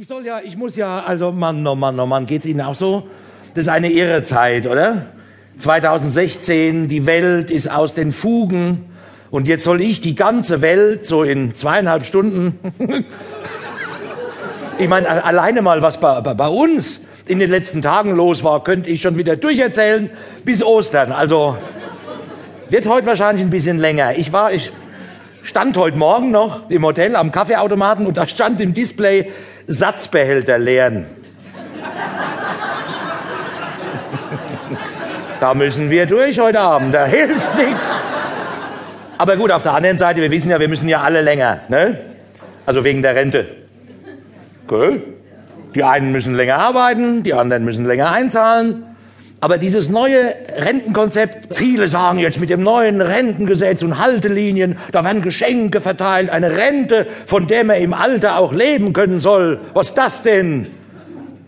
Ich soll ja, ich muss ja, also Mann, oh Mann, oh Mann, geht's Ihnen auch so? Das ist eine irre Zeit, oder? 2016, die Welt ist aus den Fugen und jetzt soll ich die ganze Welt so in zweieinhalb Stunden. ich meine, alleine mal, was bei, bei uns in den letzten Tagen los war, könnte ich schon wieder durcherzählen bis Ostern. Also wird heute wahrscheinlich ein bisschen länger. Ich war, ich stand heute Morgen noch im Hotel am Kaffeeautomaten und da stand im Display Satzbehälter leeren. Da müssen wir durch heute Abend, da hilft nichts. Aber gut, auf der anderen Seite, wir wissen ja, wir müssen ja alle länger, ne? Also wegen der Rente. Okay. Die einen müssen länger arbeiten, die anderen müssen länger einzahlen. Aber dieses neue Rentenkonzept, viele sagen jetzt mit dem neuen Rentengesetz und Haltelinien, da werden Geschenke verteilt, eine Rente, von der man im Alter auch leben können soll. Was das denn?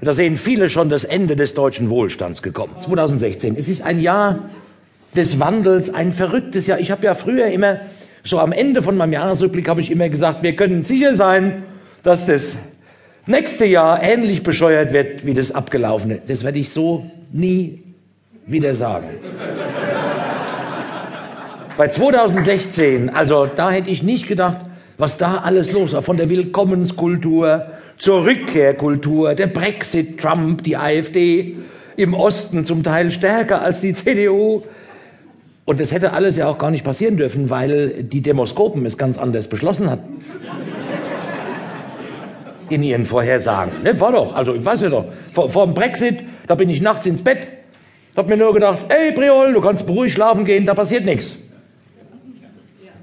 Da sehen viele schon das Ende des deutschen Wohlstands gekommen. 2016. Es ist ein Jahr des Wandels, ein verrücktes Jahr. Ich habe ja früher immer, so am Ende von meinem Jahresrückblick habe ich immer gesagt, wir können sicher sein, dass das nächste Jahr ähnlich bescheuert wird wie das abgelaufene. Das werde ich so nie wieder sagen. Bei 2016, also da hätte ich nicht gedacht, was da alles los war. Von der Willkommenskultur zur Rückkehrkultur, der Brexit, Trump, die AfD, im Osten zum Teil stärker als die CDU. Und das hätte alles ja auch gar nicht passieren dürfen, weil die Demoskopen es ganz anders beschlossen hatten. In ihren Vorhersagen. Ne, war doch, also ich weiß ja doch, vor, vor dem Brexit da bin ich nachts ins Bett, hab mir nur gedacht, ey Priol, du kannst beruhigt schlafen gehen, da passiert nichts.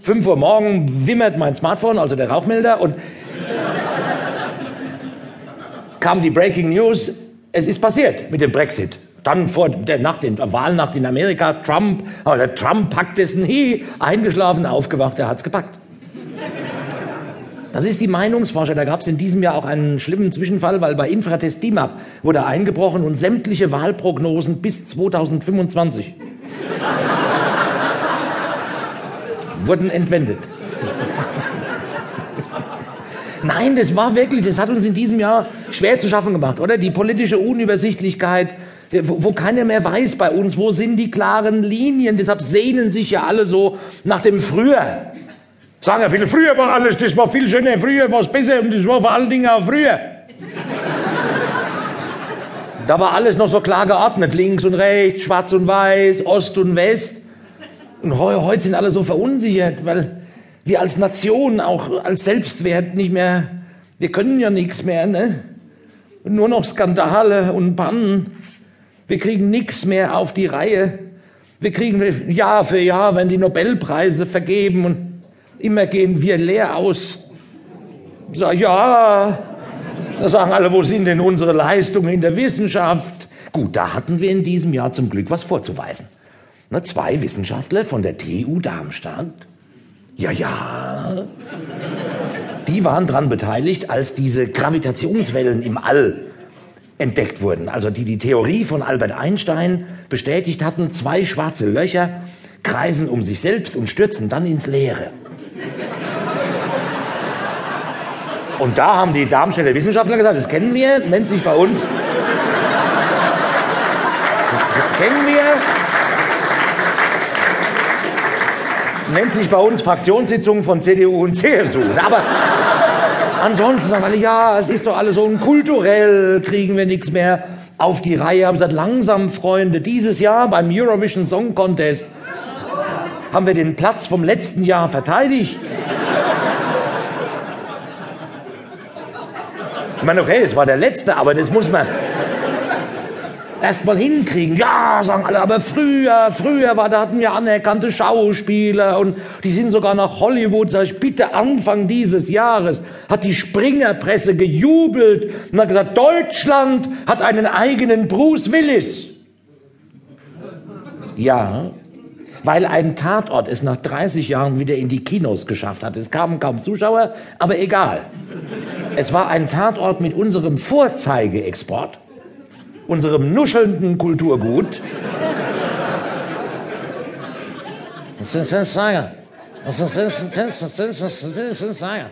5 Uhr morgen wimmert mein Smartphone, also der Rauchmelder, und kam die Breaking News, es ist passiert mit dem Brexit. Dann vor der Nacht, der Wahlnacht in Amerika, Trump, aber der Trump packt es nie, eingeschlafen, aufgewacht, er hat's gepackt. Das ist die Meinungsforscher. Da gab es in diesem Jahr auch einen schlimmen Zwischenfall, weil bei Infratest DIMAP wurde eingebrochen und sämtliche Wahlprognosen bis 2025 wurden entwendet. Nein, das war wirklich, das hat uns in diesem Jahr schwer zu schaffen gemacht, oder? Die politische Unübersichtlichkeit, wo, wo keiner mehr weiß bei uns, wo sind die klaren Linien. Deshalb sehnen sich ja alle so nach dem Früher. Sagen ja viele, früher war alles, das war viel schöner, früher war es besser und das war vor allen Dingen auch früher. Da war alles noch so klar geordnet, links und rechts, schwarz und weiß, Ost und West. Und heute sind alle so verunsichert, weil wir als Nation, auch als Selbstwert nicht mehr, wir können ja nichts mehr, ne? Nur noch Skandale und Pannen. Wir kriegen nichts mehr auf die Reihe. Wir kriegen Jahr für Jahr, wenn die Nobelpreise vergeben und Immer gehen wir leer aus. Ich ja. Da sagen alle, wo sind denn unsere Leistungen in der Wissenschaft? Gut, da hatten wir in diesem Jahr zum Glück was vorzuweisen. Na, zwei Wissenschaftler von der TU Darmstadt. Ja, ja. Die waren daran beteiligt, als diese Gravitationswellen im All entdeckt wurden. Also die die Theorie von Albert Einstein bestätigt hatten, zwei schwarze Löcher kreisen um sich selbst und stürzen dann ins Leere. Und da haben die Darmstädter Wissenschaftler gesagt, das kennen wir, nennt sich bei uns. Das kennen wir. Nennt sich bei uns Fraktionssitzungen von CDU und CSU. Aber ansonsten sagen alle, ja, es ist doch alles so kulturell, kriegen wir nichts mehr auf die Reihe. Haben gesagt, langsam, Freunde, dieses Jahr beim Eurovision Song Contest haben wir den Platz vom letzten Jahr verteidigt. Ich meine, okay, es war der letzte, aber das muss man erst mal hinkriegen. Ja, sagen alle, aber früher, früher war, da hatten wir anerkannte Schauspieler und die sind sogar nach Hollywood. Sag ich, bitte Anfang dieses Jahres hat die Springerpresse gejubelt und hat gesagt, Deutschland hat einen eigenen Bruce Willis. Ja, weil ein Tatort es nach 30 Jahren wieder in die Kinos geschafft hat. Es kamen kaum Zuschauer, aber egal. Es war ein Tatort mit unserem Vorzeigeexport, unserem nuschelnden Kulturgut. Das ist ein Saga. Das ist ein Saga.